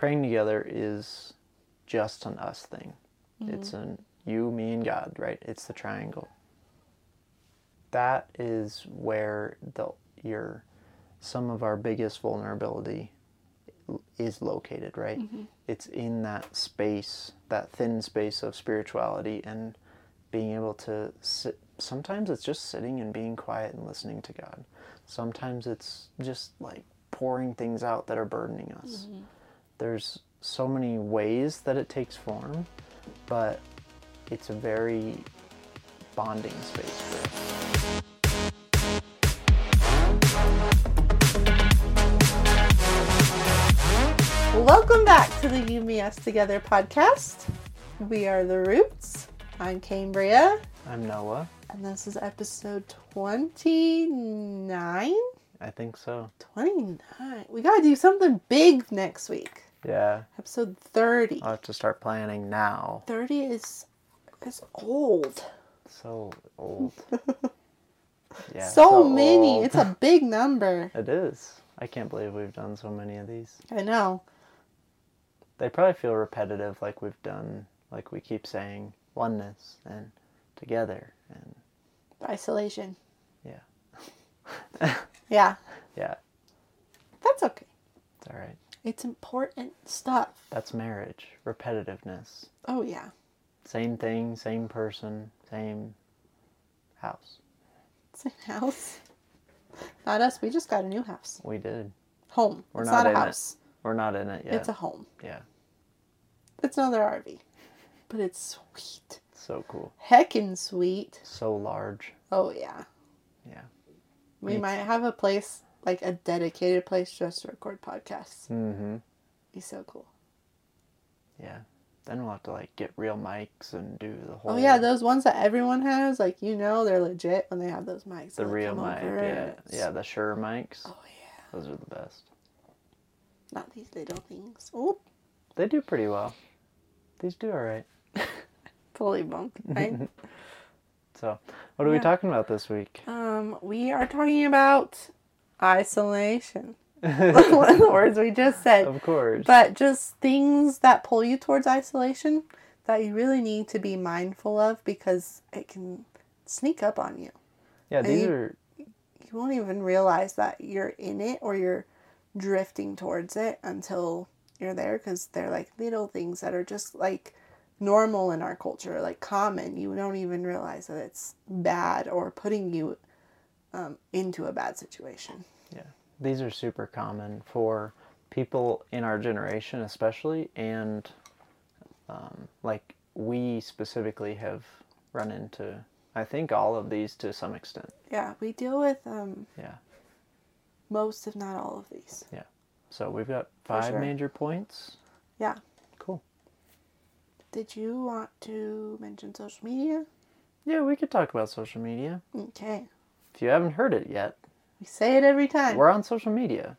praying together is just an us thing. Mm-hmm. It's an you, me, and God, right? It's the triangle. That is where the your some of our biggest vulnerability is located, right? Mm-hmm. It's in that space, that thin space of spirituality and being able to sit sometimes it's just sitting and being quiet and listening to God. Sometimes it's just like pouring things out that are burdening us. Mm-hmm. There's so many ways that it takes form, but it's a very bonding space for us. Welcome back to the Us Together podcast. We are the Roots. I'm Cambria, I'm Noah. and this is episode 29. I think so. 29. We gotta do something big next week. Yeah. Episode 30. I'll have to start planning now. 30 is is old. So old. Yeah. so, many. old. It's a big number. It is. I can't believe we've done so many of these. I know. They probably feel repetitive, like we've done, like we keep saying oneness and together and Isolation. yeah. Yeah, Yeah, that's okay. it's all right. It's important stuff. That's marriage. Repetitiveness. Oh, yeah. Same thing, same person, same house. Same house. Not us. We just got a new house. We did. Home. We're it's not not, in a it. house. We're not in it yet. It's a home. yeah, It's another RV. But it's sweet. so cool. Heckin' sweet. So large. Oh, yeah. Yeah. We It's- might have a place, like a dedicated place just to record podcasts. Mm-hmm. Be so cool. Yeah. Then we'll have to like get real mics and do the whole. Oh, yeah. Those ones that everyone has, like, you know, they're legit when they have those mics. the real mic. Yeah. it. Yeah. The Shure mics. Oh, yeah. Those are the best. Not these little things. Oh, They do pretty well. These do all right. totally bumped, right? So, what are we talking about this week? um, we are talking about isolation. One of the words we just said. Of course. But just things that pull you towards isolation that you really need to be mindful of because it can sneak up on you. yeah, these you- are. You won't even realize that you're in it or you're drifting towards it until you're there because they're like little things that are just like normal in our culture, like common. You don't even realize that it's bad or putting you um, into a bad situation. Yeah, these are super common for people in our generation, especially, and um, like we specifically have run into. I think all of these to some extent. Yeah, we deal with um, Yeah. most, if not all, of these. Yeah. So we've got five sure. major points. Yeah. Cool. Did you want to mention social media? Yeah, we could talk about social media. Okay. If you haven't heard it yet, We say it every time. we're on social media.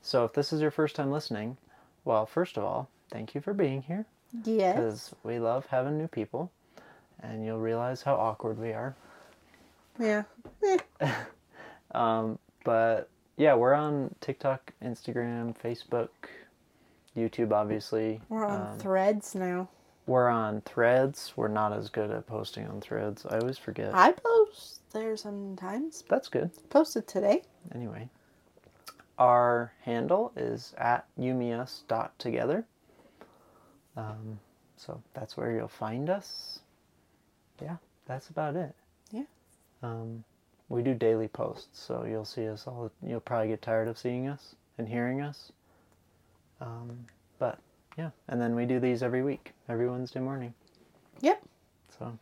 So if this is your first time listening, well, first of all, thank you for being here yes. because we love having new people, and you'll realize how awkward we are. Yeah. Um, but yeah, we're on TikTok, Instagram, Facebook, YouTube, obviously. We're on Um, threads now. We're on Threads. We're not as good at posting on Threads. I always forget. I post there sometimes. That's good. Posted today. Anyway, our handle is at umius.together. Um, so that's where you'll find us. Yeah, that's about it. Yeah. Um, we do daily posts, so you'll see us all. You'll probably get tired of seeing us and hearing us. Um, but yeah, and then we do these every week, every Wednesday morning. Yep. So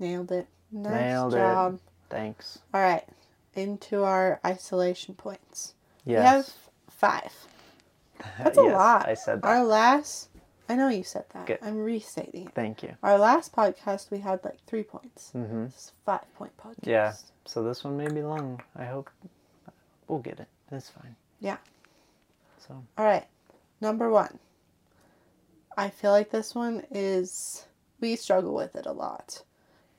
Nailed it. Nice Nailed it. job. thanks. All right. Into our isolation points. Yes. We have five. That's a Yes, lot. I said that. Our last, I know you said that. Good. I'm restating it. Thank you. Our last podcast, we had like three points. Mm-hmm. This is a five point podcast. Yeah. So this one may be long. I hope we'll get it. It's fine. Yeah. So All right. Number one. I feel like this one is, we struggle with it a lot.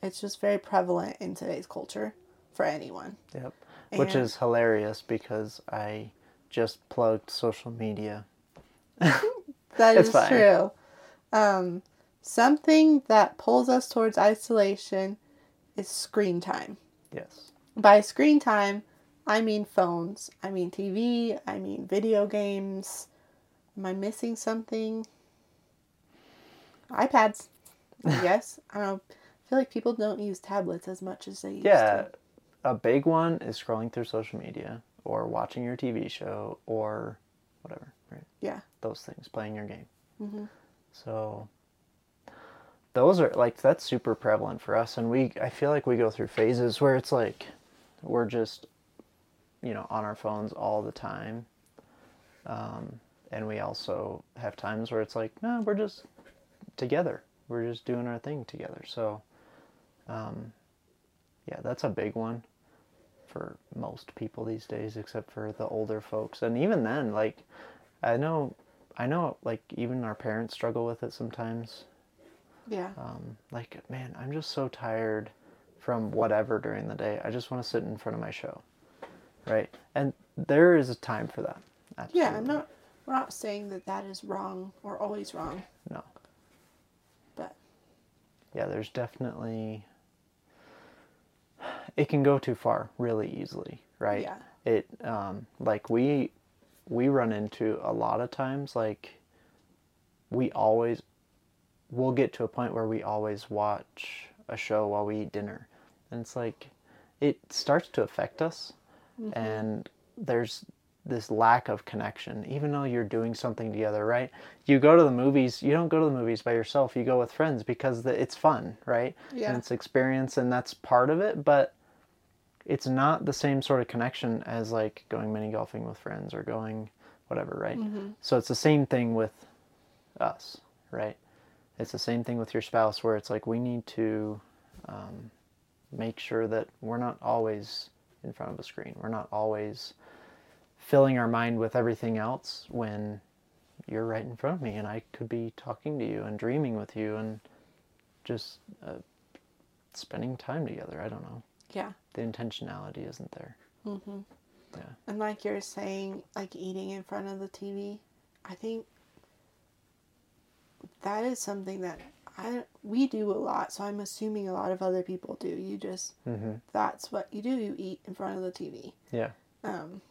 It's just very prevalent in today's culture for anyone. yep. Which is hilarious because I just plugged social media that is fine. true. Um, something that pulls us towards isolation is screen time. Yes. By screen time, I mean phones, I mean TV, I mean video games. Am I missing something? iPads. yes. I don't. I feel like people don't use tablets as much as they used Yeah. to. A big one is scrolling through social media or watching your TV show or whatever, right? Yeah. Those things, playing your game. hmm So those are like that's super prevalent for us and we I feel like we go through phases where it's like we're just you know on our phones all the time. Um, and we also have times where it's like, no, we're just together. We're just doing our thing together. So um, yeah, that's a big one for most people these days except for the older folks. And even then like I know I know like even our parents struggle with it sometimes. Yeah. Um, like man, I'm just so tired from whatever during the day. I just want to sit in front of my show. Right? And there is a time for that. Absolutely. Yeah, I'm not. We're not saying that that is wrong or always wrong, No. Yeah, there's definitely it can go too far really easily, right? Yeah. It um like we we run into a lot of times like we always we'll get to a point where we always watch a show while we eat dinner. And it's like it starts to affect us and there's this lack of connection even though you're doing something together right? You go to the movies you don't go to the movies by yourself you go with friends because the, it's fun right? Yeah. and it's experience and that's part of it but it's not the same sort of connection as like going mini golfing with friends or going whatever right? So it's the same thing with us right? It's the same thing with your spouse where it's like we need to um, make sure that we're not always in front of a screen. We're not always filling our mind with everything else when you're right in front of me and I could be talking to you and dreaming with you and just uh, spending time together. I don't know. yeah. The intentionality isn't there. Mm-hmm. Yeah. And like you're saying, like eating in front of the TV, I think that is something that I we do a lot. So I'm assuming a lot of other people do. You just hmm that's what you do. You eat in front of the TV. Yeah. Um,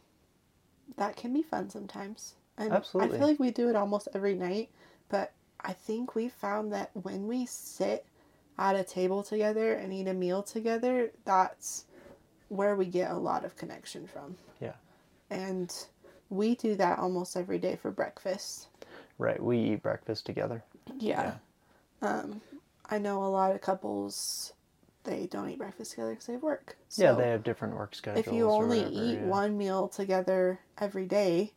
that can be fun sometimes. And Absolutely. I feel like we do it almost every night, but I think we found that when we sit at a table together and eat a meal together, that's where we get a lot of connection from. Yeah. And we do that almost every day for breakfast. Right. We eat breakfast together. Yeah. Um, I know a lot of couples they don't eat breakfast together because they have work. yeah, they have different work schedules. if you only whatever, eat yeah. one meal together every day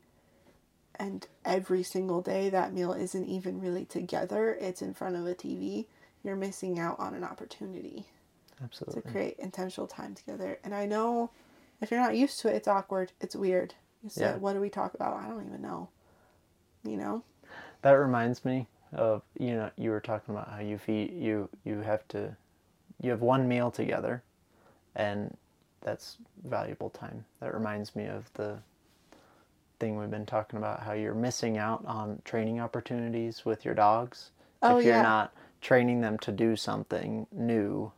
and every single day that meal isn't even really together it's in front of a tv you're missing out on an opportunity Absolutely. to create intentional time together and i know if you're not used to it it's awkward it's weird you say Yeah. what do we talk about i don't even know you know That reminds me of you know you were talking about how you feed you you have to you have one meal together, and that's valuable time. That reminds me of the thing we've been talking about how you're missing out on training opportunities with your dogs Oh, if you're yeah. not training them to do something new.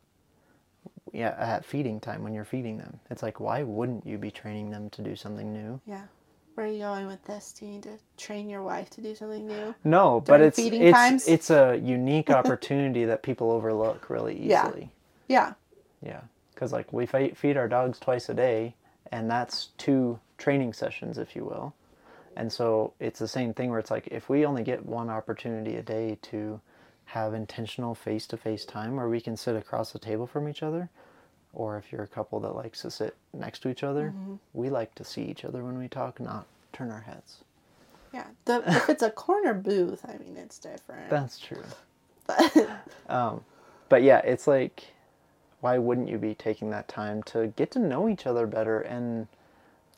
Yeah, at feeding time when you're feeding them, it's like why wouldn't you be training them to do something new? yeah where are you going with this do you need to train your wife to do something new No, but it's it's times? it's a unique opportunity that people overlook really easily. yeah Yeah, Yeah, because like we feed our dogs twice a day, and that's two training sessions, if you will. And so it's the same thing where it's like if we only get one opportunity a day to have intentional face-to-face time where we can sit across the table from each other, or if you're a couple that likes to sit next to each other, Mm-hmm. we like to see each other when we talk, not turn our heads. yeah the, if it's a corner booth i mean it's different That's true. but Um, but yeah, it's like, why wouldn't you be taking that time to get to know each other better and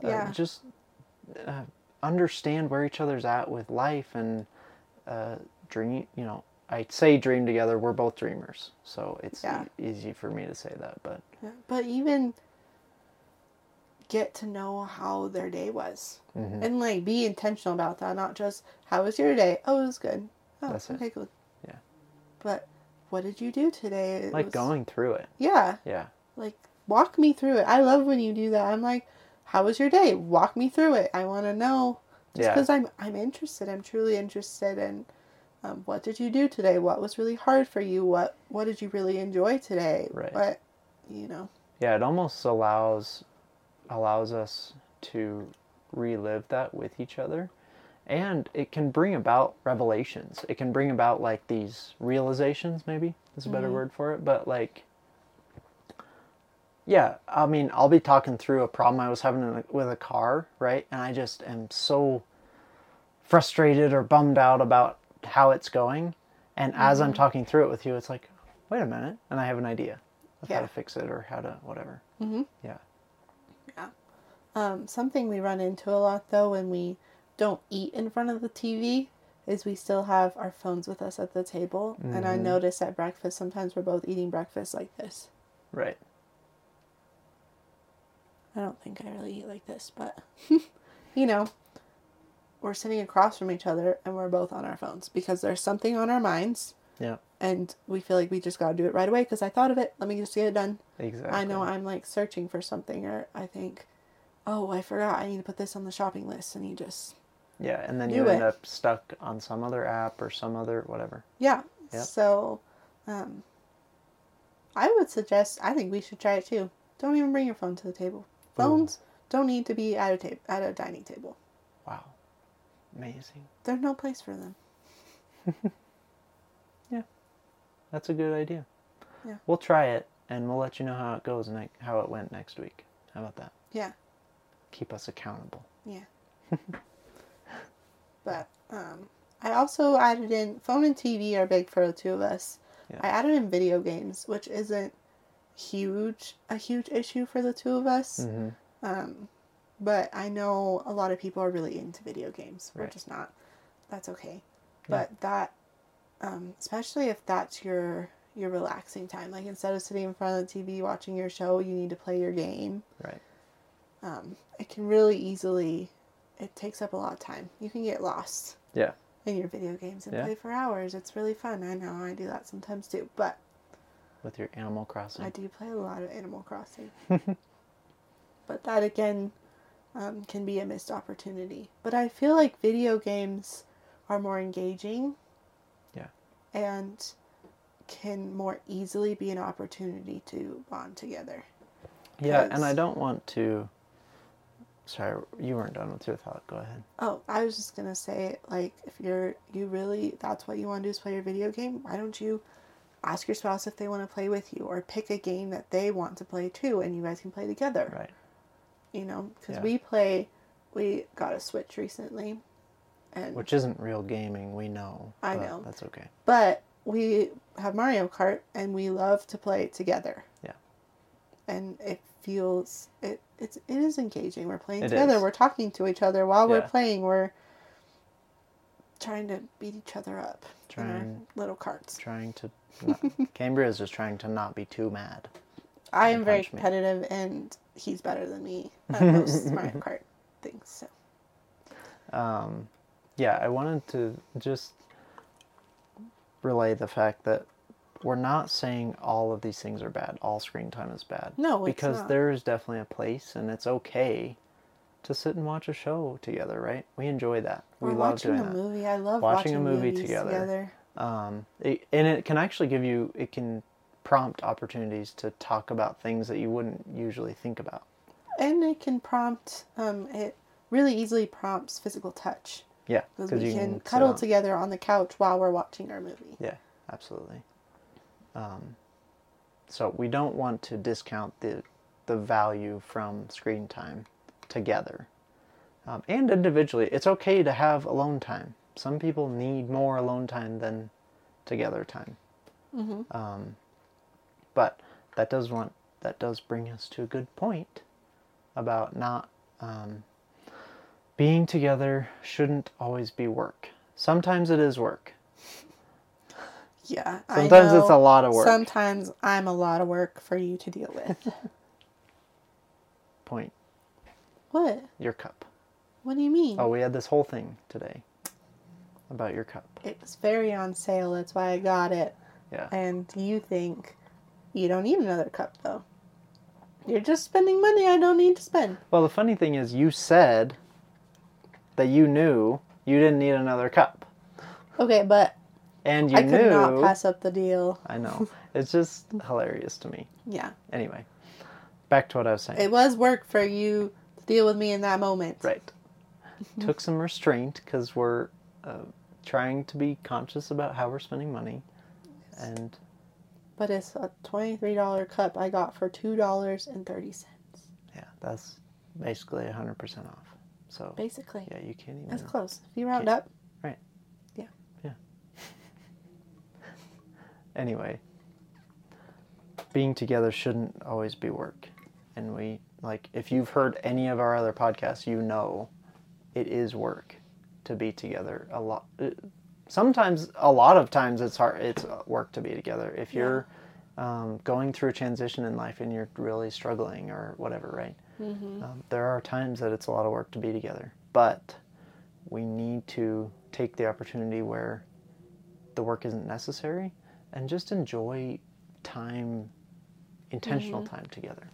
uh, Yeah. just uh, understand where each other's at with life and uh, dream? You know, I say dream together. We're both dreamers, so it's Yeah. e- easy for me to say that. But Yeah, but even get to know how their day was Mhm. and like be intentional about that not just how was your day oh it was good oh That's it. okay good Yeah. but what did you do today It like was- going through it. yeah Yeah. like walk me through it i love when you do that i'm like how was your day walk me through it i want to know just Yeah. because i'm i'm interested i'm truly interested in um, what did you do today what was really hard for you what what did you really enjoy today Right. what you know Yeah, it almost allows allows us to relive that with each other. And it can bring about revelations. It can bring about like these realizations maybe is a better Mhm. word for it, but like yeah, I mean, I'll be talking through a problem I was having in a, with a car, right? And I just am so frustrated or bummed out about how it's going. And as I'm talking through it with you, it's like, wait a minute, and I have an idea of how to fix it or how to whatever. mm-hmm. Yeah. Um, something we run into a lot though when we don't eat in front of the TV is we still have our phones with us at the table. And I Mhm. notice at breakfast sometimes we're both eating breakfast like this. Right. I don't think I really eat like this, but you know, we're sitting across from each other and we're both on our phones because there's something on our minds Yeah. and we feel like we just got to do it right away because I thought of it. Let me just get it done. Exactly. I know I'm like searching for something or I think, oh, I forgot I need to put this on the shopping list and you just Yeah, and then you end it. up stuck on some other app or some other whatever. Yeah. Yep. So, um, I would suggest. I think we should try it too. Don't even bring your phone to the table. Phones don't need to be at a table at a dining table. Wow. Amazing. There's no place for them. Yeah. That's a good idea. Yeah. We'll try it and we'll let you know how it goes and how it went next week. How about that? Yeah. Keep us accountable. Yeah. but um, I also added in phone and TV are big for the two of us. Yeah. I added in video games, which isn't huge a huge issue for the two of us. hmm Um, but I know a lot of people are really into video games. We're just not. That's okay. Yeah. But that, um, especially if that's your your relaxing time, like instead of sitting in front of the TV watching your show, you need to play your game. Right. Um, it can really easily. It takes up a lot of time. You can get lost Yeah. in your video games and Yeah. play for hours. It's really fun. I know I do that sometimes too. But With your Animal Crossing. I do play a lot of Animal Crossing. but that again um, can be a missed opportunity. But I feel like video games are more engaging. Yeah. And can more easily be an opportunity to bond together. yeah, and I don't want to. Sorry, you weren't done with your thought. Go ahead. Oh, I was just gonna say, like, if you're you really that's what you want to do is play your video game. Why don't you ask your spouse if they want to play with you, or pick a game that they want to play too, and you guys can play together. Right. You know, because Yeah. we play, we got a Switch recently, and Which isn't real gaming, we know. I know. That's okay. but we have Mario Kart, and we love to play it together. Yeah. And it feels it it's it is engaging. We're playing It together. is. We're talking to each other while we're playing. We're trying to beat each other up in Trying- little carts. Trying to. Not, Cambria is just trying to not be too mad. I am very punch me. competitive, and he's better than me at most Mario Kart things. So um, yeah, I wanted to just relay the fact that we're not saying all of these things are bad. All screen time is bad. No, because there is definitely a place, and it's okay to sit and watch a show together. Right? We enjoy that. we're we love watching doing a that. movie. I love Watching watching, a movie together. together. Um, it, and it can actually give you. It can prompt opportunities to talk about things that you wouldn't usually think about. and it can prompt. Um, it really easily prompts physical touch Yeah, because 'cause we you can, sit cuddle together on the couch while we're watching our movie. Yeah, absolutely. Um, so we don't want to discount the the value from screen time together, um, and individually. It's okay to have alone time. Some people need more alone time than together time. Mm-hmm. Um, but that does want that does bring us to a good point about not um, being together shouldn't always be work. Sometimes it is work. Yeah. Sometimes it's a lot of work. Sometimes I'm a lot of work for you to deal with. Point. What? Your cup. What do you mean? Oh, we had this whole thing today about your cup. It was very on sale. That's why I got it. Yeah. And you think you don't need another cup, though. You're just spending money I don't need to spend. Well, the funny thing is, you said that you knew you didn't need another cup, Okay, but and you I could not pass up the deal. I know. It's just hilarious to me. Yeah. Anyway, back to what I was saying. It was work for you to deal with me in that moment. Right. Took some restraint because we're uh, trying to be conscious about how we're spending money, and But it's a $23 cup I got for $2.30. yeah, that's basically hundred percent off. So Basically. yeah, you can't even. That's close. If you round Can't- Yeah. anyway, being together shouldn't always be work. And we, like, if you've heard any of our other podcasts, you know it is work to be together a lot. Uh, Sometimes, a lot of times, it's hard, it's uh, work to be together. If you're um, going through a transition in life and you're really struggling or whatever, right? Mm-hmm. Um, there are times that it's a lot of work to be together. But we need to take the opportunity where the work isn't necessary and just enjoy time, intentional Mm-hmm. time together.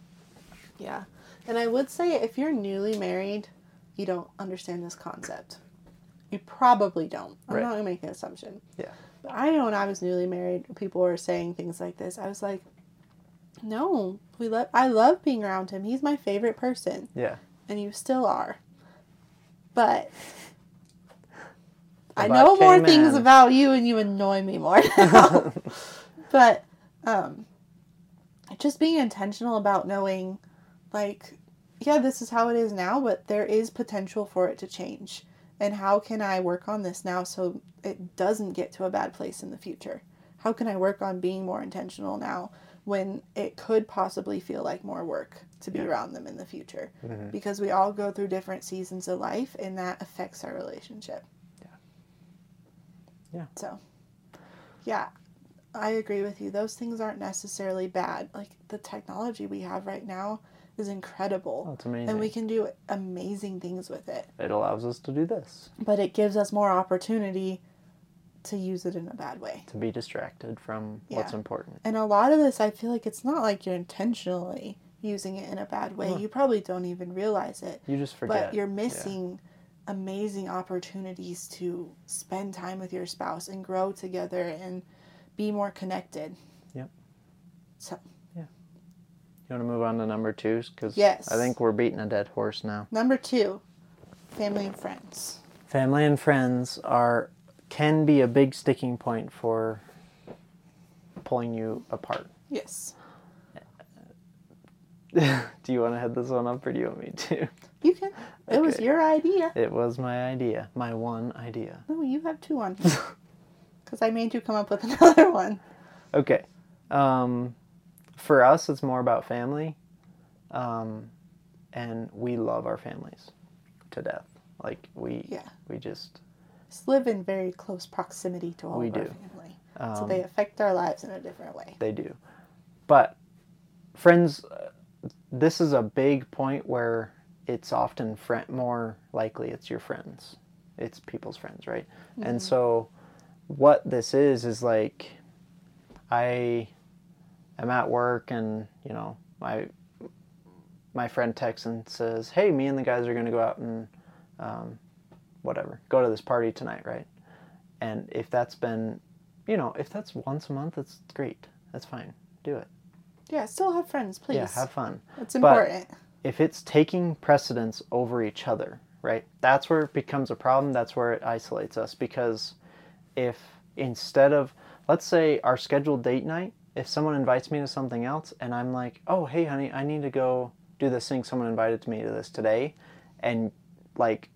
yeah. And I would say if you're newly married, you don't understand this concept. You probably don't. I'm Right. not going to make an assumption. Yeah. But I know when I was newly married, people were saying things like this. I was like, no, we love. I love being around him. He's my favorite person, Yeah. and you still are. But I know more came things about you, and you annoy me more now. but um, just being intentional about knowing, like, yeah, this is how it is now, but there is potential for it to change. And how can I work on this now so it doesn't get to a bad place in the future? How can I work on being more intentional now when it could possibly feel like more work to be Yeah. around them in the future? Mhm. Because we all go through different seasons of life and that affects our relationship. Yeah. Yeah. So, yeah, I agree with you. Those things aren't necessarily bad. Like the technology we have right now is incredible. Oh, it's amazing. and we can do amazing things with it. it allows us to do this, But it gives us more opportunity to use it in a bad way. to be distracted from what's important. And a lot of this, I feel like it's not like you're intentionally using it in a bad way. No. You probably don't even realize it. You just forget. But you're Yeah. missing amazing opportunities to spend time with your spouse and grow together and be more connected. Yep. So, You want to move on to number two? Because Yes. I think we're beating a dead horse now. number two, family and friends. Family and friends are can be a big sticking point for pulling you apart. Yes. do you want to head this one up or do you want me to? You can. It was your idea. It was my idea, my one idea. No, you have two ones. Because I made you come up with another one. Okay. Um, for us, it's more about family. Um, and we love our families to death. Like, we, Yeah. we just, Just live in very close proximity to all We of our family. um, so they affect our lives in a different way. They do. But friends, uh, this is a big point where it's often friend more likely it's your friends. It's people's friends, right? And so what this is is like I am at work and, you know, my my friend texts and says, "Hey, me and the guys are going to go out and um, whatever, go to this party tonight, right?" And if that's been, you know, if that's once a month, it's great. That's fine. Do it. Yeah, still have friends, please. Yeah, have fun. That's but- important. If it's taking precedence over each other, right? That's where it becomes a problem. That's where it isolates us because if instead of let's say our scheduled date night, if someone invites me to something else and I'm like, "Oh, hey honey, I need to go do this thing someone invited me to this today." And like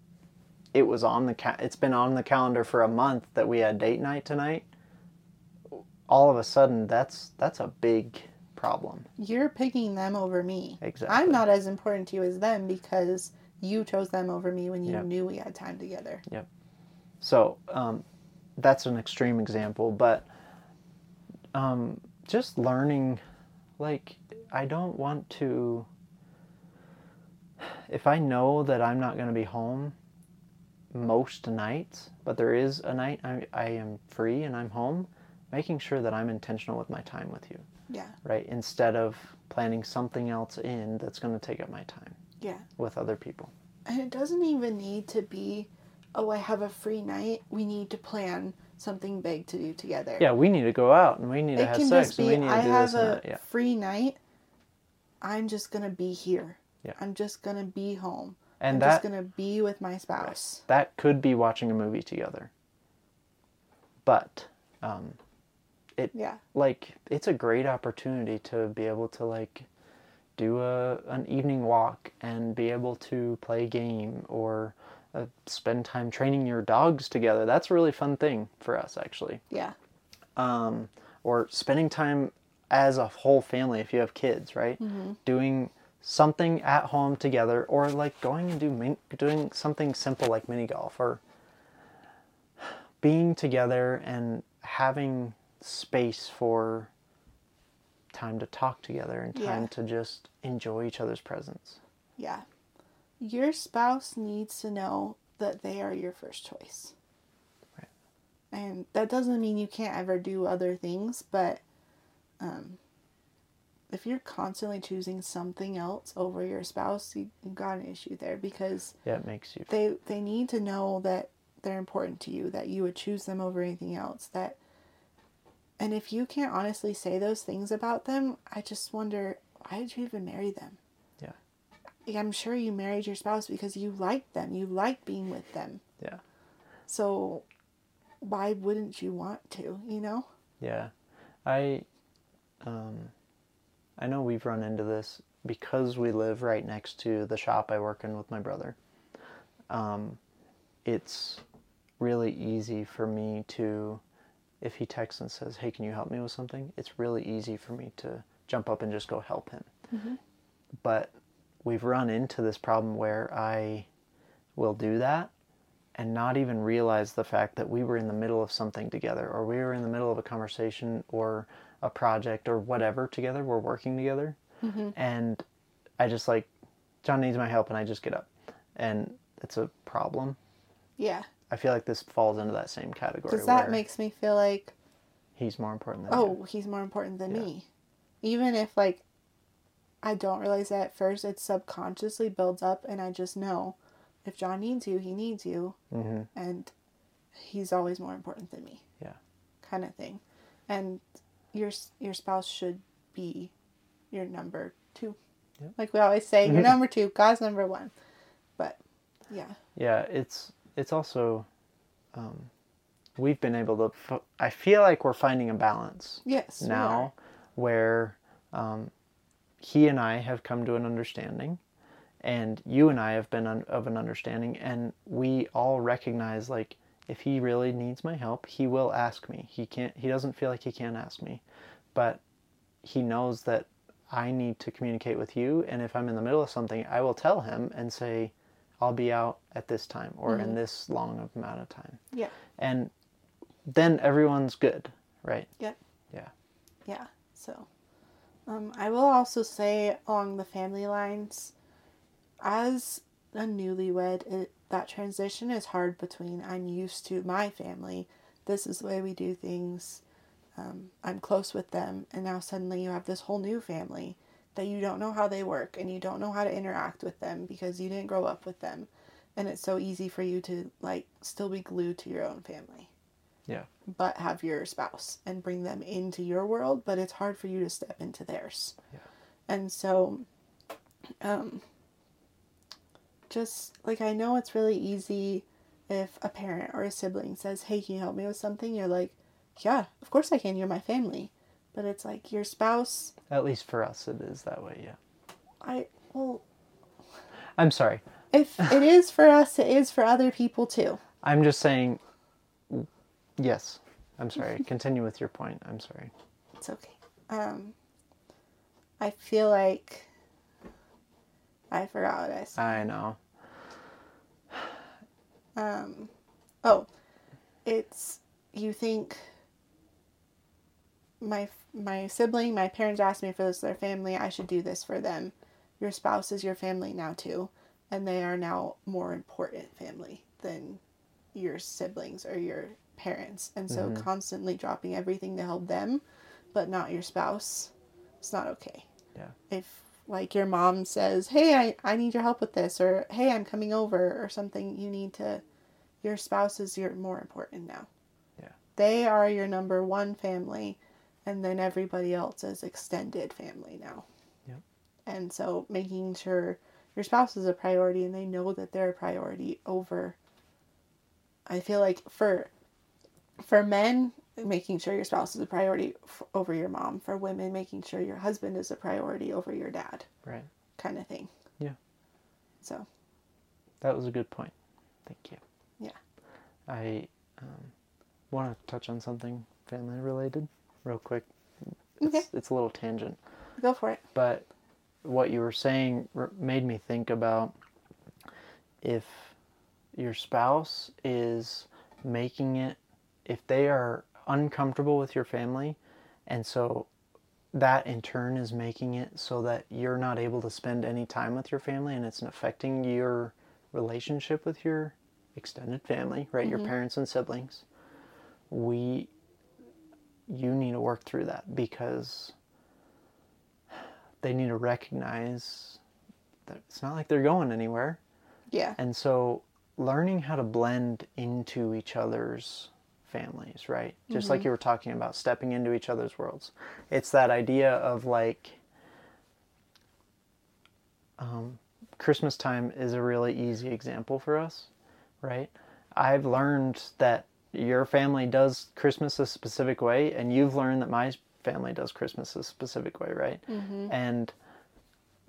it was on the ca- it's been on the calendar for a month that we had date night tonight. All of a sudden, that's that's a big problem. You're picking them over me. Exactly. I'm not as important to you as them because you chose them over me when you Yep. knew we had time together. Yep. So um, that's an extreme example, but um, just learning, like, I don't want to. if I know that I'm not going to be home most nights, but there is a night I, I am free and I'm home, making sure that I'm intentional with my time with you, Yeah. right? Instead of planning something else in that's going to take up my time Yeah. with other people. And it doesn't even need to be, oh, I have a free night. We need to plan something big to do together. Yeah, we need to go out and we need to have sex just and we need to I do have this and a that. Yeah. free night. I'm just going to be here. Yeah. I'm just going to be home. And I'm that just going to be with my spouse. that could be watching a movie together. But um, it Yeah. like it's a great opportunity to be able to like do a an evening walk and be able to play a game or uh, spend time training your dogs together. That's a really fun thing for us actually. Yeah. Um, or spending time as a whole family if you have kids, right? Doing something at home together or like going and do min- doing something simple like mini golf or being together and having space for time to talk together and time Yeah. to just enjoy each other's presence. Yeah. Your spouse needs to know that they are your first choice. Right. And that doesn't mean you can't ever do other things, but um, if you're constantly choosing something else over your spouse, you, you've got an issue there because Yeah, it makes you they they need to know that they're important to you, that you would choose them over anything else. That and if you can't honestly say those things about them, I just wonder why did you even marry them? I'm sure you married your spouse because you like them, you like being with them. Yeah. So why wouldn't you want to, you know? Yeah, I, um, I know we've run into this because we live right next to the shop I work in with my brother. Um, it's really easy for me to, if he texts and says, "Hey, can you help me with something?" It's really easy for me to jump up and just go help him. But we've run into this problem where I will do that and not even realize the fact that we were in the middle of something together or we were in the middle of a conversation or a project or whatever together we're working together mm-hmm. and i just like john needs my help and i just get up and it's a problem Yeah. i feel like this falls into that same category Because that makes me feel like he's more important than oh, he's more important than Yeah. me. Even if like I don't realize that at first, it subconsciously builds up, and I just know if John needs you, he needs you, you hmm and he's always more important than me. Yeah. Kind of thing, and your your spouse should be your number two. Yep. Like we always say, your number two, God's number one. But yeah, yeah it's it's also um, we've been able to f- i feel like we're finding a balance yes, now where um, he and I have come to an understanding, and you and I have been un- of an understanding, and we all recognize like if he really needs my help, he will ask me. He can't. He doesn't feel like he can ask me, but he knows that I need to communicate with you, and if I'm in the middle of something, I will tell him and say, "I'll be out at this time or in mm-hmm. this long of amount of time," Yeah, and then everyone's good, right? yeah. Yeah. Yeah. So, um, I will also say along the family lines, as a newlywed, it, that transition is hard between I'm used to my family, this is the way we do things, um, I'm close with them, and now suddenly you have this whole new family that you don't know how they work and you don't know how to interact with them because you didn't grow up with them. And it's so easy for you to like still be glued to your own family Yeah. but have your spouse and bring them into your world, but it's hard for you to step into theirs. Yeah. And so, um, just like I know it's really easy if a parent or a sibling says, Hey, can you help me with something? You're like, Yeah, of course I can. You're my family. But it's like your spouse, At least for us, it is that way. Yeah. I, well, I'm sorry. if it is for us, it is for other people too. I'm just saying. Yes. I'm sorry. Continue with your point. I'm sorry. It's okay. Um, I feel like I forgot what I said. I know. Um, oh, it's you think my my sibling, my parents asked me for this, their family. I should do this for them. Your spouse is your family now too, and they are now more important family than your siblings or your parents. And so Mhm. constantly dropping everything to help them, but not your spouse, it's not okay. Yeah. If like your mom says, "Hey, I, I need your help with this," or "Hey, I'm coming over," or something, you need to. Your spouse is your more important now. Yeah. They are your number one family, and then everybody else is extended family now. Yep. And so making sure your spouse is a priority and they know that they're a priority over. I feel like for for men making sure your spouse is a priority f- over your mom for women making sure your husband is a priority over your dad Right. kind of thing Yeah. so That was a good point. Thank you. Yeah. I um, want to touch on something family related real quick. It's, Okay. it's a little tangent, go for it but what you were saying made me think about if your spouse is making it, if they are uncomfortable with your family, and so that in turn is making it so that you're not able to spend any time with your family and it's affecting your relationship with your extended family, right? Your mm-hmm. parents and siblings. We you need to work through that because they need to recognize that it's not like they're going anywhere. yeah And so learning how to blend into each other's families, right? Just like you were talking about stepping into each other's worlds. It's that idea of like um, Christmas time is a really easy example for us, right? I've learned that your family does Christmas a specific way, and you've learned that my family does Christmas a specific way, right? And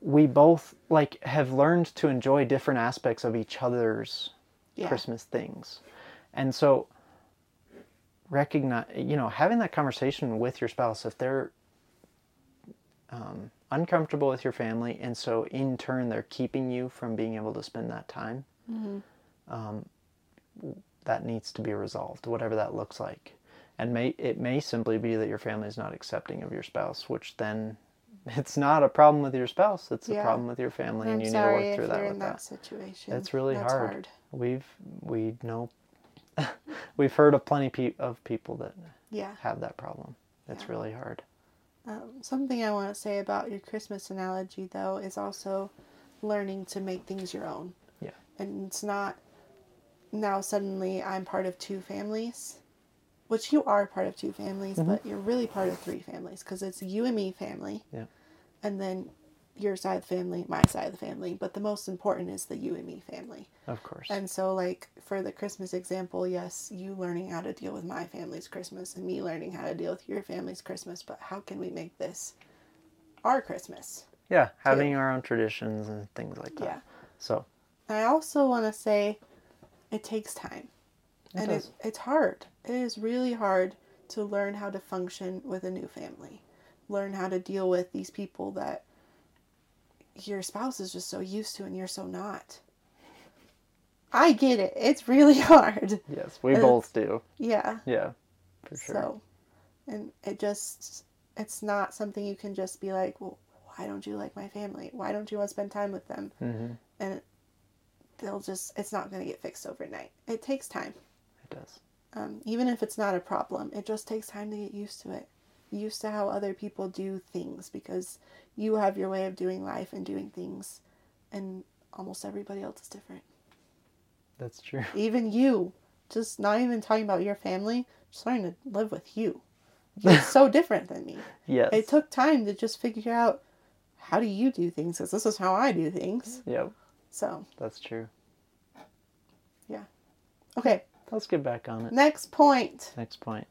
we both like have learned to enjoy different aspects of each other's Yeah. Christmas things. And so recognize you know having that conversation with your spouse if they're um, uncomfortable with your family and so in turn they're keeping you from being able to spend that time um, that needs to be resolved whatever that looks like. And may it may simply be that your family is not accepting of your spouse which then it's not a problem with your spouse it's a problem with your family and i'm you need to work through that with that, that. situation. It's really That's hard. We've we know we've heard of plenty pe- of people that yeah have that problem. It's Yeah. really hard. Um, something I want to say about your Christmas analogy, though, is also learning to make things your own. Yeah. And it's not now suddenly I'm part of two families, which you are part of two families, Mm-hmm. but you're really part of three families because it's you and me family. Yeah. And then your side of the family, my side of the family. But the most important is the you and me family. Of course. And so, like, for the Christmas example, yes, you learning how to deal with my family's Christmas and me learning how to deal with your family's Christmas, but how can we make this our Christmas? yeah, having our own traditions and things like that. Yeah. So I also want to say it takes time. It and. It, it's hard. It is really hard to learn how to function with a new family, learn how to deal with these people that your spouse is just so used to and you're so not. I get it. It's really hard. yes, we And both do. Yeah. Yeah, for sure. So, and it just, it's not something you can just be like, well, why don't you like my family? Why don't you want to spend time with them? hmm And they'll just, it's not going to get fixed overnight. It takes time. It does. Um, even if it's not a problem, it just takes time to get used to it. Used to how other people do things because you have your way of doing life and doing things, and almost everybody else is different. That's true. Even you, just not even talking about your family, just learning to live with you. You're so different than me. Yes. It took time to just figure out how do you do things because this is how I do things. Yep, So, that's true. Yeah. Okay, Let's get back on it. next point. Next point.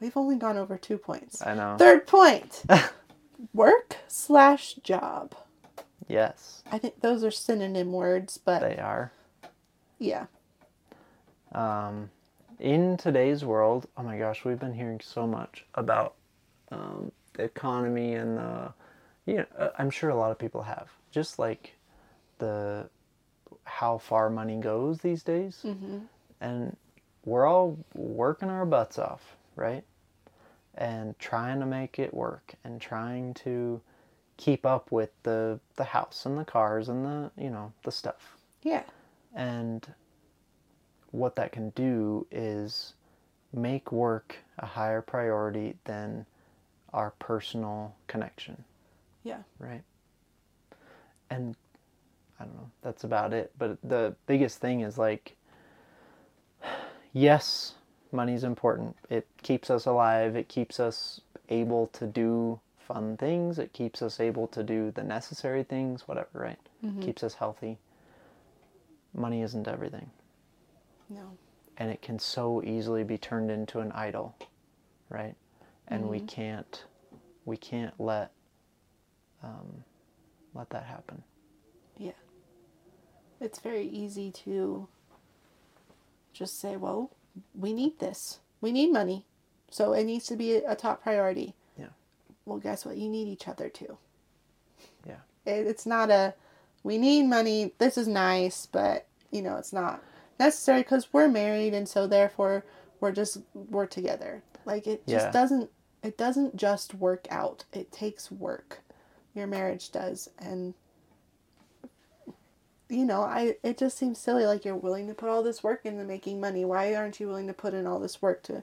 We've only gone over two points. I know. Third point work slash job. Yes, I think those are synonym words, but they are. yeah. um, in today's world, oh my gosh, we've been hearing so much about um, the economy and the, you know, uh, I'm sure a lot of people have just like the how far money goes these days, Mm-hmm. and we're all working our butts off, right? And trying to make it work and trying to keep up with the the house and the cars and the you know the stuff. Yeah. And what that can do is make work a higher priority than our personal connection, Yeah. right? And I don't know, that's about it. But the biggest thing is like, yes, money's important. It keeps us alive, it keeps us able to do fun things, it keeps us able to do the necessary things, whatever, right? Keeps us healthy. Money isn't everything No. and it can so easily be turned into an idol right and we can't we can't let um, let that happen Yeah. It's very easy to just say, well, we need this. We need money. So it needs to be a top priority. Yeah. Well, guess what? You need each other too. yeah It, it's not a, we need money. This is nice, but, you know, it's not necessary because we're married and so therefore we're just, we're together. Like it just Yeah. doesn't, it doesn't just work out. It takes work. Your marriage does. And you know, I it just seems silly. Like you're willing to put all this work into making money. Why aren't you willing to put in all this work to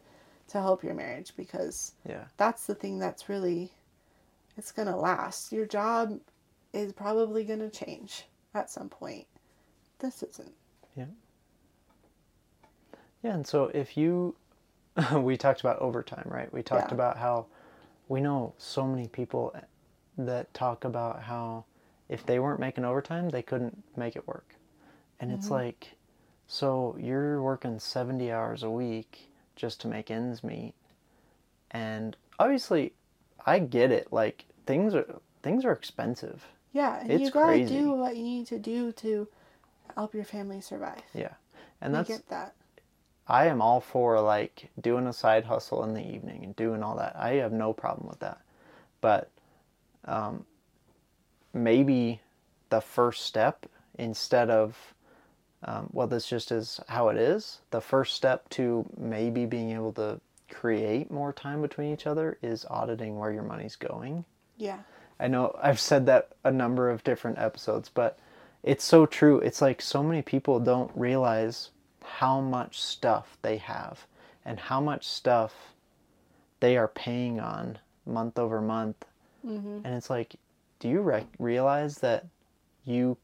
to help your marriage? Because yeah that's the thing that's really it's gonna last. Your job is probably gonna change at some point. This isn't. yeah Yeah, and so if you we talked about overtime right we talked Yeah. about how we know so many people that talk about how if they weren't making overtime they couldn't make it work and it's like so you're working 70 hours a week just to make ends meet and obviously i get it like things are things are expensive Yeah, and It's you gotta crazy. do what you need to do to help your family survive. yeah and I that's get that. i am all for like doing a side hustle in the evening and doing all that i have no problem with that but um, maybe the first step instead of um, well this just is how it is the first step to maybe being able to create more time between each other is auditing where your money's going Yeah. I know I've said that a number of different episodes, but it's so true. It's like so many people don't realize how much stuff they have and how much stuff they are paying on month over month. Mm-hmm. And it's like, do you rec- realize that you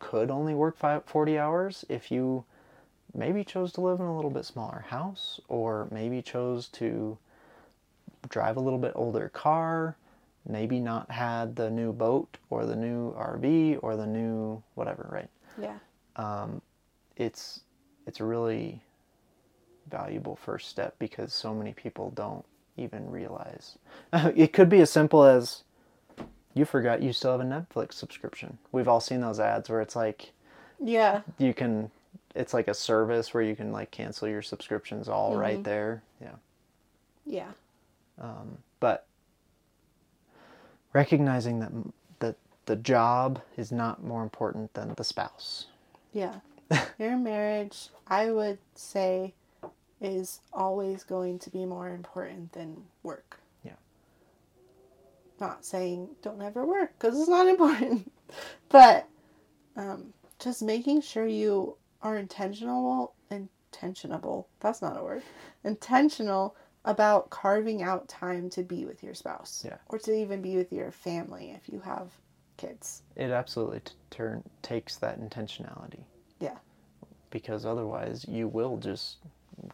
could only work five, 40 hours if you maybe chose to live in a little bit smaller house or maybe chose to drive a little bit older car, maybe not had the new boat or the new RV or the new whatever, right? Yeah. Um, it's it's a really valuable first step because so many people don't even realize. it could be as simple as you forgot you still have a Netflix subscription. We've all seen those ads where it's like Yeah. you can it's like a service where you can like cancel your subscriptions all right there. Yeah. Yeah. Um, but recognizing that that the job is not more important than the spouse. Yeah. Your marriage, I would say, is always going to be more important than work. Not saying don't ever work because it's not important, but um, just making sure you are intentional, intentionable. That's not a word. Intentional about carving out time to be with your spouse, Yeah. or to even be with your family if you have kids. It absolutely t- turn takes that intentionality Yeah. because otherwise you will just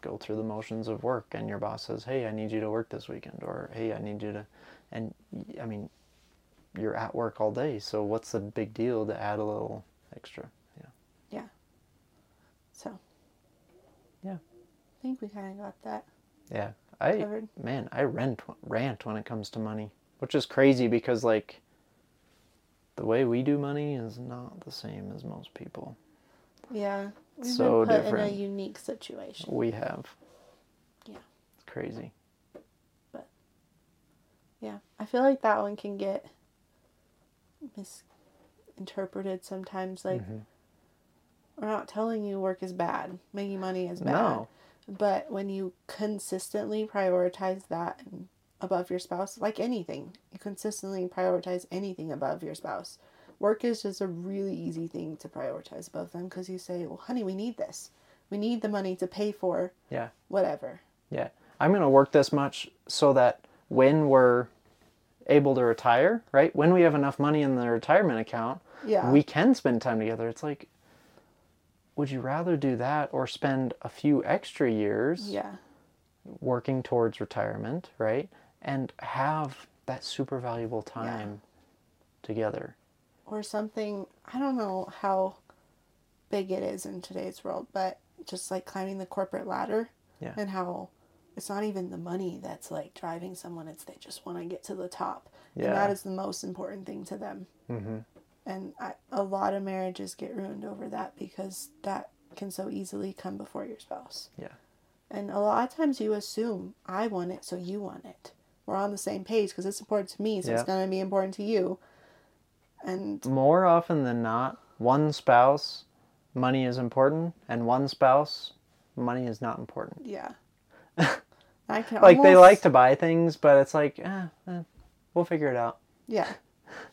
go through the motions of work and your boss says, "Hey, I need you to work this weekend," or "Hey, I need you to," and I mean, you're at work all day, so what's the big deal to add a little extra? Yeah. Yeah. So. Yeah. I think we kind of got that Yeah, I covered. man, I rant rant when it comes to money, which is crazy because like the way we do money is not the same as most people. Yeah. We've So been put in a different. unique situation. We have. Yeah. It's crazy. Yeah. I feel like that one can get misinterpreted sometimes. Like, Mhm. we're not telling you work is bad, making money is bad. No. But when you consistently prioritize that above your spouse, like anything, you consistently prioritize anything above your spouse, work is just a really easy thing to prioritize above them because you say, well, honey, we need this. We need the money to pay for Yeah. whatever. Yeah. I'm going to work this much so that when we're able to retire, right? When we have enough money in the retirement account, Yeah. we can spend time together. It's like, would you rather do that or spend a few extra years Yeah. working towards retirement, right? And have that super valuable time together. Or something, I don't know how big it is in today's world, but just like climbing the corporate ladder Yeah. and how it's not even the money that's like driving someone, it's they just want to get to the top. And that is the most important thing to them. Mm-hmm. And I, a lot of marriages get ruined over that because that can so easily come before your spouse. Yeah. And a lot of times you assume, I want it, so you want it. We're on the same page because it's important to me, so it's going to be important to you. And More often than not, one spouse, money is important, and one spouse, money is not important. yeah. I can Like they almost- like to buy things, but it's like, eh, eh, we'll figure it out. Yeah.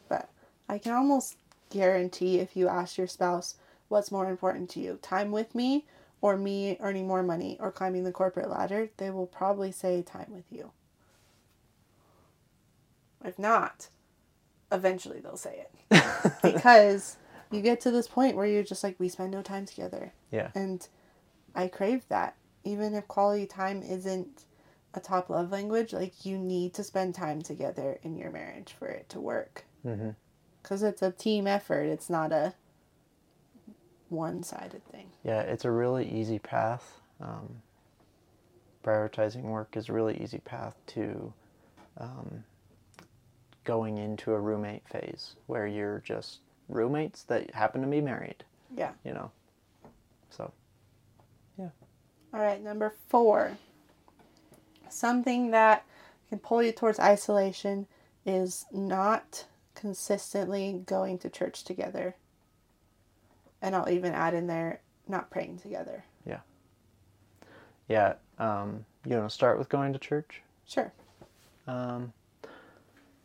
But I can almost guarantee if you ask your spouse what's more important to you, time with me or me earning more money or climbing the corporate ladder, they will probably say time with you. If not, eventually they'll say it. because you get to this point where you're just like, we spend no time together. Yeah. And I crave that. Even if quality time isn't a top love language, like you need to spend time together in your marriage for it to work. Mm-hmm. Because it's a team effort, it's not a one sided thing. Yeah, it's a really easy path. Um, prioritizing work is a really easy path to um, going into a roommate phase where you're just roommates that happen to be married, Yeah. you know. So, All right, number four. Something that can pull you towards isolation is not consistently going to church together. And I'll even add in there not praying together. yeah, um, you want to start with going to church? Sure. Um,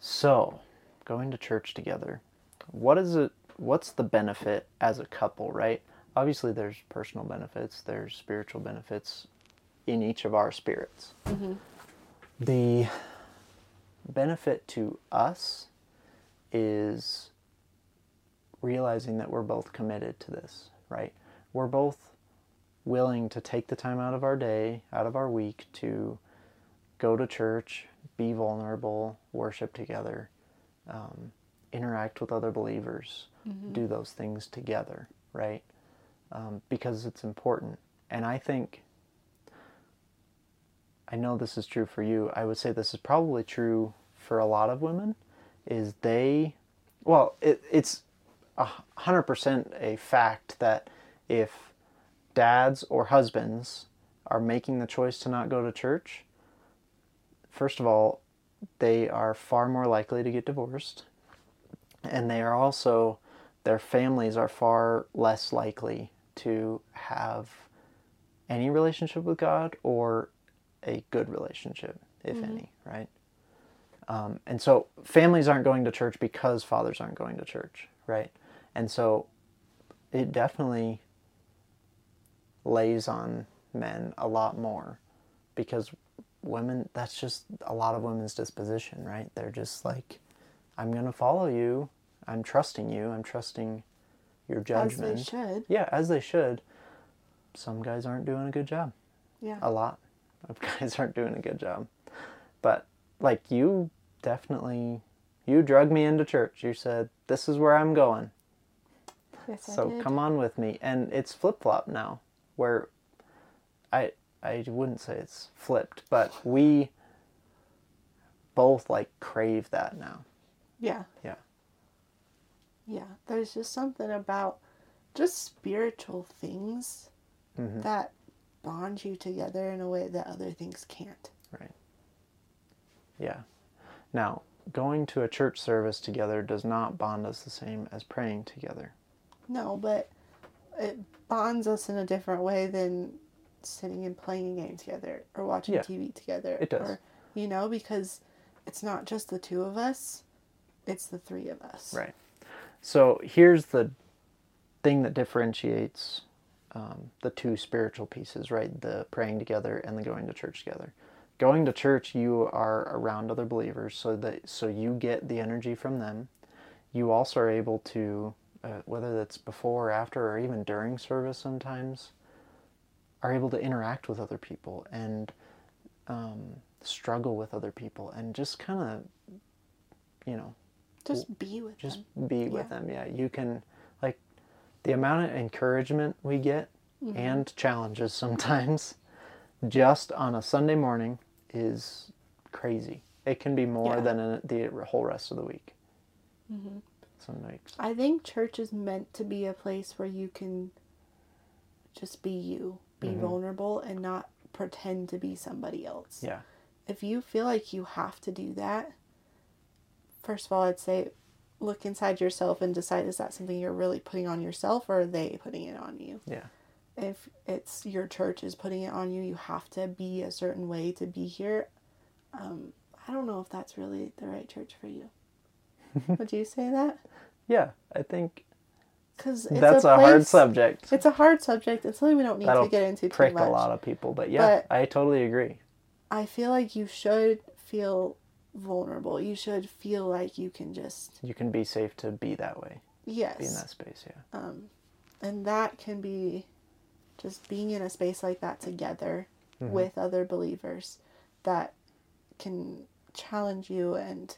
so, going to church together. What is it? What's the benefit as a couple, right? Obviously, there's personal benefits, there's spiritual benefits in each of our spirits. The benefit to us is realizing that we're both committed to this, right? We're both willing to take the time out of our day, out of our week to go to church, be vulnerable, worship together, um, interact with other believers, do those things together, right? Um, because it's important. And I think, I know this is true for you. I would say this is probably true for a lot of women, is they, well, it, it's a hundred percent a fact that if dads or husbands are making the choice to not go to church, first of all, they are far more likely to get divorced. And they are also, their families are far less likely to have any relationship with God or a good relationship, if any, right? Um, and so families aren't going to church because fathers aren't going to church, right? And so it definitely lays on men a lot more because women that's just a lot of women's disposition right they're just like i'm going to follow you i'm trusting you i'm trusting your As judgment. they should. yeah as they should. Some guys aren't doing a good job. Yeah. a lot of guys aren't doing a good job. But like you definitely you drug me into church. You said this is where i'm going. Yes, so come on with me. And it's flip-flop now where i i wouldn't say it's flipped but we both like crave that now. Yeah. yeah Yeah. There's just something about just spiritual things Mhm. that bond you together in a way that other things can't. right yeah now going to a church service together does not bond us the same as praying together No, but it bonds us in a different way than sitting and playing a game together or watching Yeah, TV together. it does. Or, you know, because it's not just the two of us, it's the three of us. right So here's the thing that differentiates um, the two spiritual pieces, right? The praying together and the going to church together. Going to church, you are around other believers, so that so you get the energy from them. You also are able to, uh, whether that's before or after or even during service, sometimes, are able to interact with other people and um, struggle with other people and just kind of, you know, Just be with them. just them. be with them yeah you can like the amount of encouragement we get Mm-hmm. and challenges sometimes just on a sunday morning is crazy it can be more Yeah. than in the whole rest of the week Mm-hmm. some weeks I think church is meant to be a place where you can just be you, be Mhm. vulnerable, and not pretend to be somebody else. yeah If you feel like you have to do that, first of all, I'd say look inside yourself and decide is that something you're really putting on yourself or are they putting it on you? yeah If it's your church is putting it on you, you have to be a certain way to be here. Um, I don't know if that's really the right church for you. Would you say that? yeah i think Because that's a, hard subject It's a hard subject. It's something we don't need That'll to get into too prick much. a lot of people but yeah But- i totally agree I feel like you should feel vulnerable. You should feel like you can just you can be safe to be that way Yes. be in that space yeah um, and that can be just being in a space like that together Mhm. with other believers that can challenge you and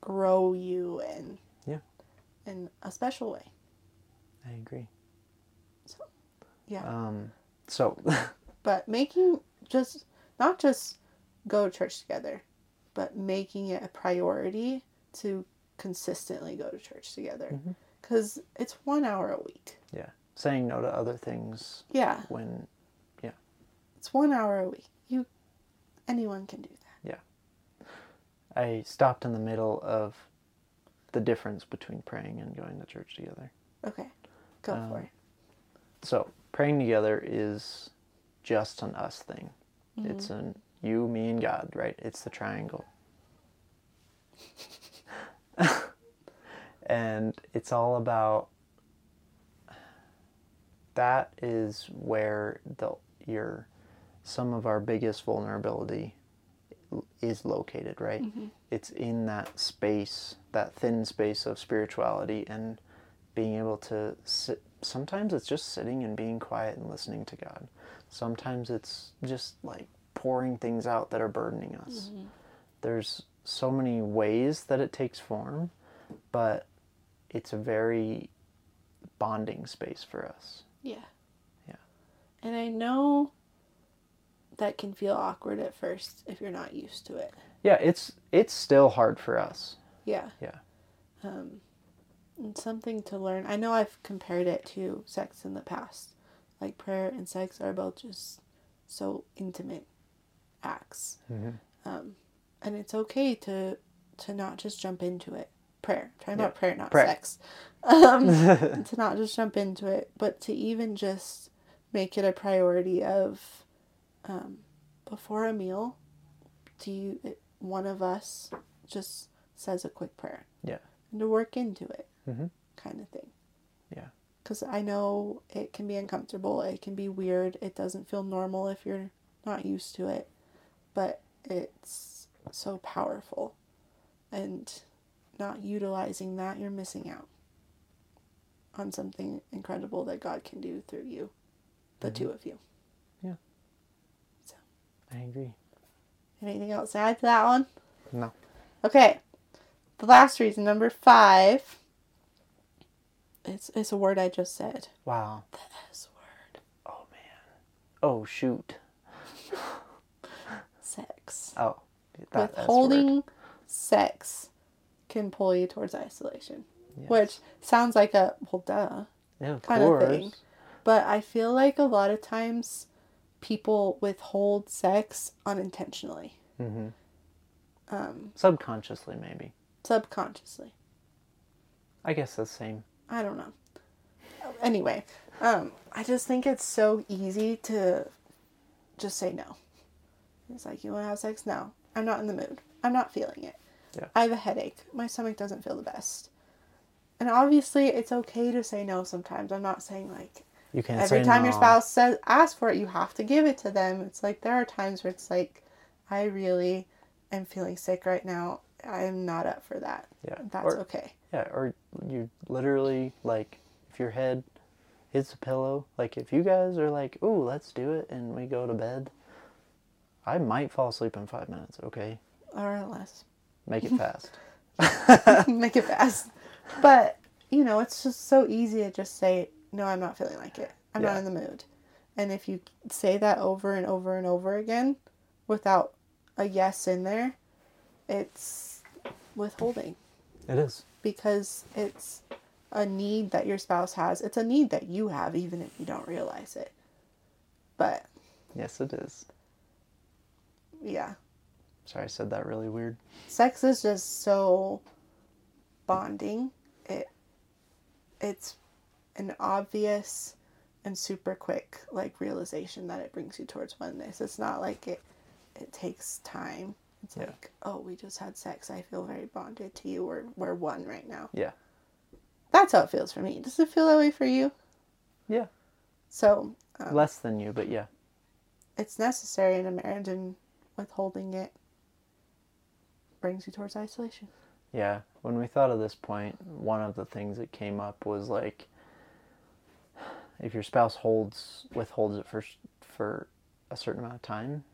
grow you and Yeah. in a special way. i agree so Yeah. um so but making just not just go to church together but making it a priority to consistently go to church together because it's one hour a week yeah saying no to other things yeah when yeah. it's one hour a week you anyone can do that Yeah. I stopped in the middle of the difference between praying and going to church together. okay go Um, for it So, praying together is just an us thing. Mm-hmm. It's an you, me, and God, right? It's the triangle. and it's all about that is where the your some of our biggest vulnerability is located, right? Mm-hmm. It's in that space, that thin space of spirituality and being able to sit sometimes it's just sitting and being quiet and listening to God. Sometimes it's just like pouring things out that are burdening us. There's so many ways that it takes form, but it's a very bonding space for us. yeah Yeah. and i know that can feel awkward at first if you're not used to it Yeah, it's it's still hard for us. yeah Yeah. um, it's something to learn. I know I've compared it to sex in the past. Like prayer and sex are both just so intimate acts, Mhm. um, and it's okay to to not just jump into it. Prayer, talking Yeah. about prayer, not Prayer. sex. Um, to not just jump into it, but to even just make it a priority of um, before a meal. Do you one of us just says a quick prayer? Yeah. and to work into it Mhm. kind of thing Yeah. because i know it can be uncomfortable it can be weird it doesn't feel normal if you're not used to it but it's so powerful and not utilizing that you're missing out on something incredible that god can do through you the mm-hmm. two of you Yeah. So I agree. anything else to add to that one No. Okay. The last reason, number five. It's it's a word I just said. Wow. The S word. Oh man. Oh shoot. Sex. Oh. That. Withholding sex can pull you towards isolation. Yes. Which sounds like a well duh. yeah, of kind of thing. But I feel like a lot of times people withhold sex unintentionally. hmm Um, Subconsciously, maybe. subconsciously. I guess the same. I don't know. Anyway, um, I just think it's so easy to just say no. It's like, you want to have sex? No. I'm not in the mood. I'm not feeling it. Yeah. I have a headache. My stomach doesn't feel the best. And obviously, it's okay to say no sometimes. I'm not saying like You can't every time your spouse says asks for it, you have to give it to them. It's like there are times where it's like, I really am feeling sick right now. I'm not up for that. Yeah. That's Or- okay. Yeah, or you literally like if your head hits a pillow, like if you guys are like, "Ooh, let's do it," and we go to bed, I might fall asleep in five minutes. Okay, Or less. make it fast. Make it fast. But, you know, it's just so easy to just say, no, I'm not feeling like it. I'm Yeah. not in the mood. And if you say that over and over and over again without a yes in there, it's withholding It is. because it's a need that your spouse has. It's a need that you have, even if you don't realize it. But, Yes, it is. Yeah, Sorry, I said that really weird. sex is just so bonding. It it's an obvious and super quick like realization that it brings you towards oneness. It's not like it it takes time. It's Yeah. like, oh, we just had sex. I feel very bonded to you. We're we're one right now. Yeah. That's how it feels for me. Does it feel that way for you? Yeah. So um, Less than you, but yeah. it's necessary in a marriage, and withholding it brings you towards isolation. Yeah, when we thought of this point, one of the things that came up was like if your spouse holds withholds it for for a certain amount of time,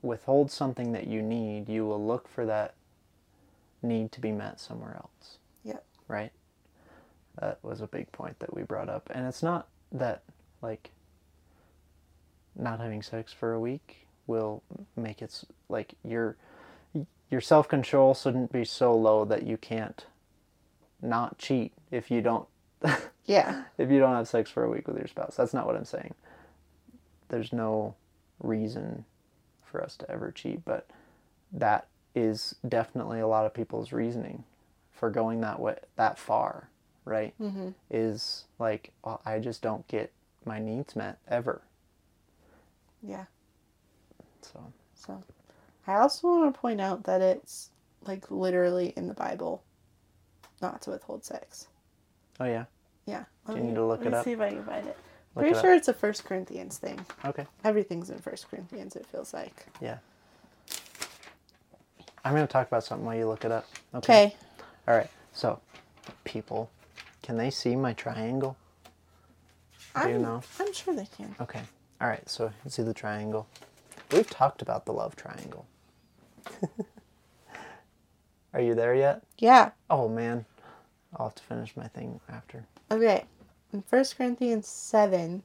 withholds something that you need, you will look for that need to be met somewhere else. Yep. Right? That was a big point that we brought up. And it's not that like not having sex for a week will make it like your your self-control shouldn't be so low that you can't not cheat if you don't Yeah. if you don't have sex for a week with your spouse. That's not what I'm saying. There's no reason for us to ever cheat, but that is definitely a lot of people's reasoning for going that way that far, right? Mm-hmm. Is like well, I just don't get my needs met ever. Yeah. So So, I also want to point out that it's like literally in the Bible not to withhold sex. oh yeah, Yeah. Do Let you me- need to look let it me up? See if I can find it. Look Pretty it sure it's a First Corinthians thing. okay, Everything's in First Corinthians. It feels like. yeah. I'm gonna talk about something while you look it up. Okay. All right. So, people, can they see my triangle? Do you I'm, know? I'm sure they can. Okay. All right. So see the triangle. We've talked about the love triangle. Are you there yet? Yeah. Oh man, I'll have to finish my thing after. Okay. In First Corinthians seven,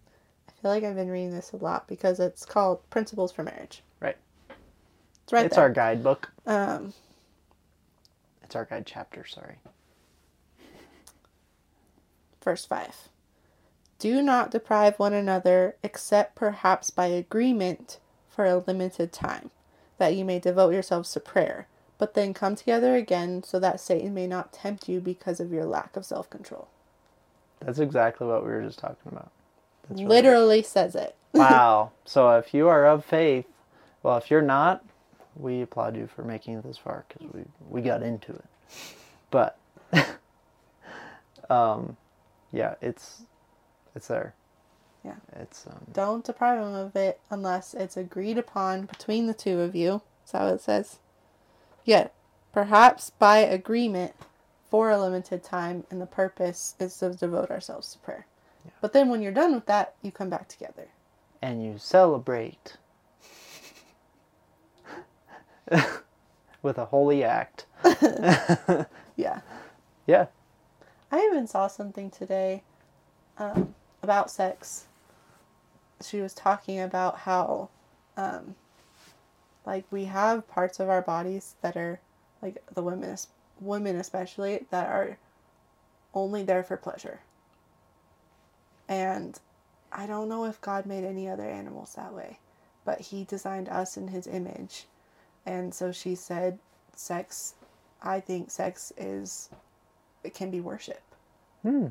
I feel like I've been reading this a lot because it's called Principles for Marriage. Right. It's right it's there. our guidebook. Um. It's our guide chapter. Sorry. Verse 5 Do not deprive one another, except perhaps by agreement for a limited time, that you may devote yourselves to prayer, but then come together again so that Satan may not tempt you because of your lack of self control. That's exactly what we were just talking about. That's really Literally says it. wow. So if you are of faith, well, if you're not, we applaud you for making it this far because we we got into it. But, um, yeah, it's it's there. Yeah. It's um, Don't deprive him of it unless it's agreed upon between the two of you. Is that what it says? Yeah. Perhaps by agreement for a limited time, and the purpose is to devote ourselves to prayer. Yeah. But then when you're done with that, you come back together. and you celebrate with a holy act. Yeah. Yeah. I even saw something today um, about sex. She was talking about how, um, like, we have parts of our bodies that are, like, the women, women especially, that are only there for pleasure. And I don't know if God made any other animals that way, but He designed us in His image. And so she said, sex, I think sex is, it can be worship. Hmm.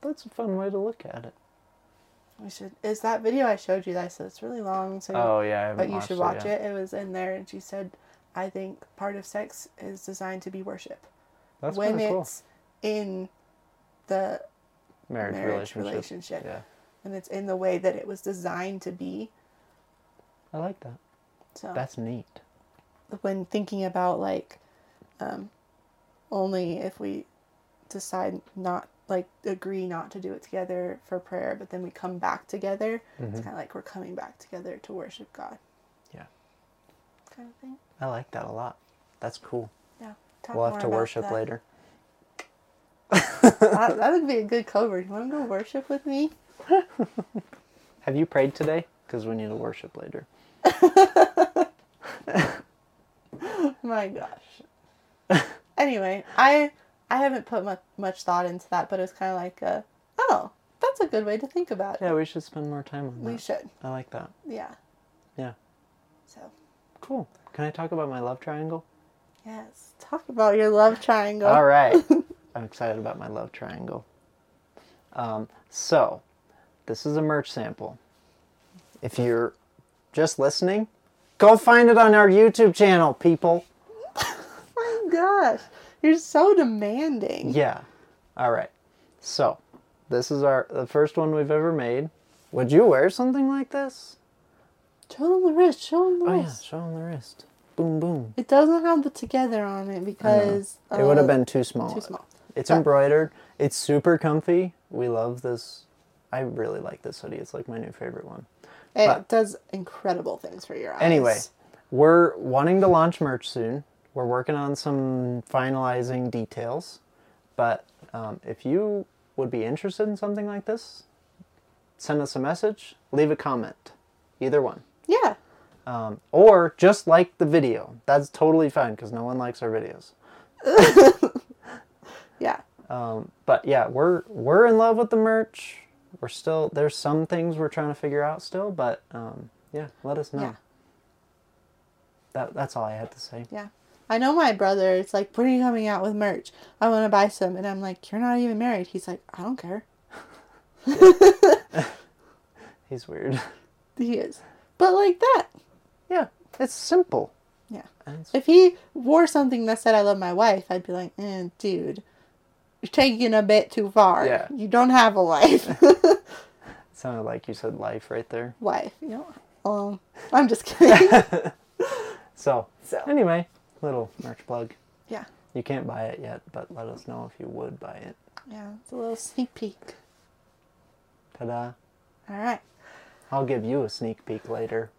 That's a fun way to look at it. We should. Is that video I showed you? That I said it's really long, so Oh yeah, I but you should watch yet. it. It was in there, and she said, "I think part of sex is designed to be worship. That's when of cool. it's in the Marriage, marriage relationship. relationship. Yeah. and it's in the way that it was designed to be. I like that. So That's neat. when thinking about like um, only if we decide not like agree not to do it together for prayer but then we come back together it's mm-hmm. kind of like we're coming back together to worship god Yeah. kind of thing I like that a lot. That's cool. yeah Talk we'll have to worship that. later. that, that would be a good cover you want to go worship with me Have you prayed today? Because we need to worship later. my gosh anyway i i haven't put much, much thought into that but it's kind of like a, oh that's a good way to think about it Yeah, we should spend more time on that. we should I like that. yeah Yeah. so Cool. Can I talk about my love triangle? Yes. Talk about your love triangle. All right. I'm excited about my love triangle. Um, so, this is a merch sample. If you're just listening, go find it on our YouTube channel, people. my gosh. You're so demanding. Yeah. All right. So, this is our the first one we've ever made. Would you wear something like this? Show them the wrist. Show them the wrist. Oh yeah, show on the wrist. Boom, boom. It doesn't have the together on it because it would have uh, been too small. too small. It's But- embroidered. It's super comfy. We love this. I really like this hoodie. It's like my new favorite one. It but- does incredible things for your eyes. Anyway, we're wanting to launch merch soon. We're working on some finalizing details. But um, if you would be interested in something like this, send us a message, leave a comment. Either one. yeah. Um, or just like the video. That's totally fine because no one likes our videos. Yeah. Um, but yeah, we're we're in love with the merch. We're still there's some things we're trying to figure out still, but um, yeah, let us know. Yeah. That that's all I had to say. Yeah. I know my brother. It's like, when are you coming out with merch? I want to buy some. And I'm like, you're not even married. He's like, I don't care. He's weird. He is. But like that. yeah, it's simple. Yeah. It's- If he wore something that said I love my wife, I'd be like, eh, dude, you're taking a bit too far. Yeah. You don't have a wife. it sounded like you said life right there. wife, you know. Um, I'm just kidding. So, So. anyway, little merch plug. yeah. You can't buy it yet, but let us know if you would buy it. Yeah. It's a little sneak peek. Ta-da! All right. I'll give you a sneak peek later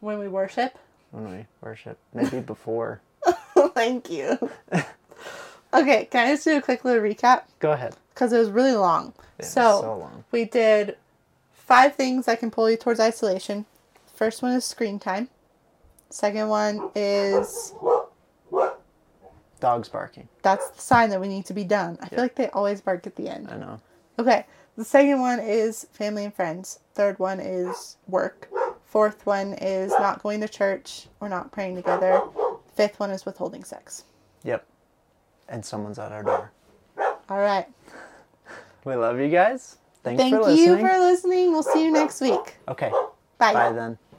When we worship. when we worship. Maybe before. Thank you. okay. Can I just do a quick little recap? Go ahead. Because it was really long. Yeah, so, so long. we did five things that can pull you towards isolation. First one is screen time. Second one is Dogs barking. that's the sign that we need to be done. I feel like they always bark at the end. I know. Okay. The second one is family and friends. Third one is work. Fourth one is not going to church or not praying together. Fifth one is withholding sex. Yep. And someone's at our door. All right. We love you guys. Thanks Thank for listening. Thank you for listening. We'll see you next week. Okay. Bye. Bye then.